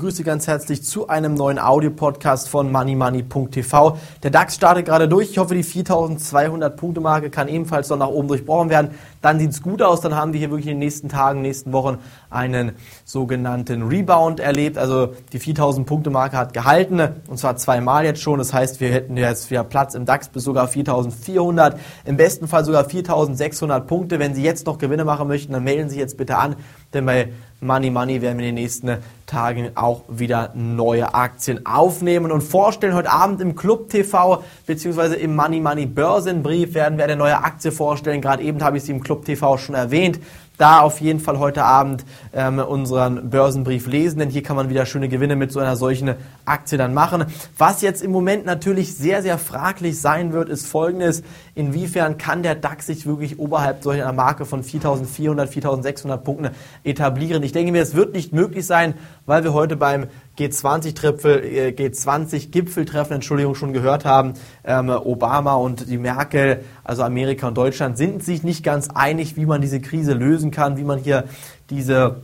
begrüße ganz herzlich zu einem neuen Audio-Podcast von moneymoney.tv. Der DAX startet gerade durch. Ich hoffe, die 4200 Punkte Marke kann ebenfalls noch nach oben durchbrochen werden. Dann sieht es gut aus. Dann haben wir hier wirklich in den nächsten Tagen, nächsten Wochen einen sogenannten Rebound erlebt. Also die 4000 Punkte Marke hat gehalten und zwar zweimal jetzt schon. Das heißt, wir hätten jetzt wieder Platz im DAX bis sogar 4400. Im besten Fall sogar 4600 Punkte. Wenn Sie jetzt noch Gewinne machen möchten, dann melden Sie sich jetzt bitte an, denn bei Money Money werden wir in den nächsten Tagen auch wieder neue Aktien aufnehmen und vorstellen. Heute Abend im Club TV beziehungsweise im Money Money Börsenbrief werden wir eine neue Aktie vorstellen. Gerade eben habe ich sie im Club TV schon erwähnt da auf jeden Fall heute Abend ähm, unseren Börsenbrief lesen, denn hier kann man wieder schöne Gewinne mit so einer solchen Aktie dann machen. Was jetzt im Moment natürlich sehr, sehr fraglich sein wird, ist folgendes. Inwiefern kann der DAX sich wirklich oberhalb solch einer Marke von 4.400, 4.600 Punkten etablieren? Ich denke mir, es wird nicht möglich sein, weil wir heute beim G20-Tripfel, äh, G20-Gipfeltreffen, Entschuldigung, schon gehört haben, ähm, Obama und die Merkel, also Amerika und Deutschland, sind sich nicht ganz einig, wie man diese Krise lösen kann, wie man hier diese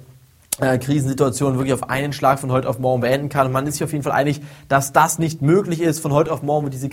äh, Krisensituation wirklich auf einen Schlag von heute auf morgen beenden kann. Und man ist sich auf jeden Fall einig, dass das nicht möglich ist. Von heute auf morgen wird diese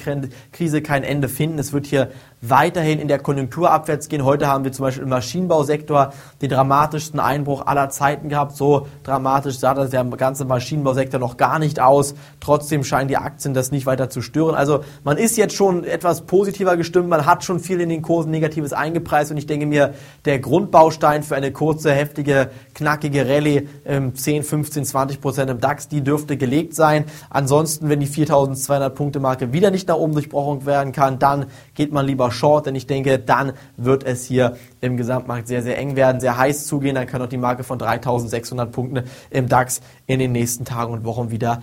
Krise kein Ende finden. Es wird hier weiterhin in der Konjunktur abwärts gehen. Heute haben wir zum Beispiel im Maschinenbausektor den dramatischsten Einbruch aller Zeiten gehabt. So dramatisch sah das der ganze Maschinenbausektor noch gar nicht aus. Trotzdem scheinen die Aktien das nicht weiter zu stören. Also man ist jetzt schon etwas positiver gestimmt. Man hat schon viel in den Kursen Negatives eingepreist. Und ich denke mir, der Grundbaustein für eine kurze, heftige, knackige Rallye, 10, 15, 20 Prozent im DAX, die dürfte gelegt sein. Ansonsten, wenn die 4200 Punkte Marke wieder nicht nach oben durchbrochen werden kann, dann geht man lieber Short, denn ich denke, dann wird es hier im Gesamtmarkt sehr, sehr eng werden, sehr heiß zugehen. Dann kann auch die Marke von 3600 Punkten im DAX in den nächsten Tagen und Wochen wieder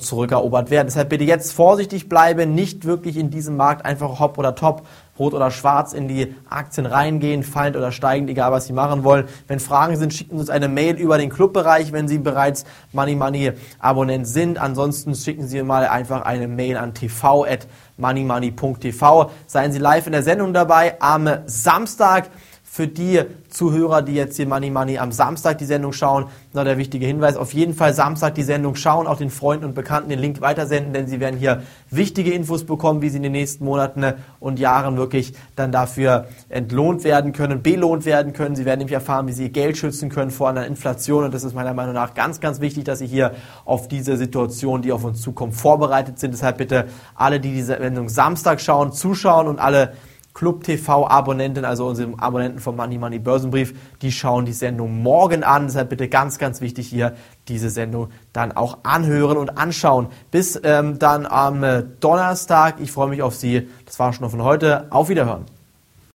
zurückerobert werden. Deshalb bitte jetzt vorsichtig bleiben, nicht wirklich in diesem Markt einfach hopp oder top rot oder schwarz in die Aktien reingehen, fallend oder steigend, egal was Sie machen wollen. Wenn Fragen sind, schicken Sie uns eine Mail über den Clubbereich, wenn Sie bereits Money Money Abonnent sind. Ansonsten schicken Sie mal einfach eine Mail an tv@moneymoney.tv. Seien Sie live in der Sendung dabei am Samstag für die Zuhörer, die jetzt hier Money Money am Samstag die Sendung schauen, noch der wichtige Hinweis, auf jeden Fall Samstag die Sendung schauen, auch den Freunden und Bekannten den Link weitersenden, denn sie werden hier wichtige Infos bekommen, wie sie in den nächsten Monaten und Jahren wirklich dann dafür entlohnt werden können, belohnt werden können. Sie werden nämlich erfahren, wie sie ihr Geld schützen können vor einer Inflation und das ist meiner Meinung nach ganz, ganz wichtig, dass sie hier auf diese Situation, die auf uns zukommt, vorbereitet sind. Deshalb bitte alle, die diese Sendung Samstag schauen, zuschauen und alle Club TV-Abonnenten, also unsere Abonnenten vom Money Money Börsenbrief, die schauen die Sendung morgen an. Deshalb bitte ganz, ganz wichtig hier diese Sendung dann auch anhören und anschauen. Bis ähm, dann am äh, Donnerstag. Ich freue mich auf Sie. Das war schon von heute. Auf Wiederhören.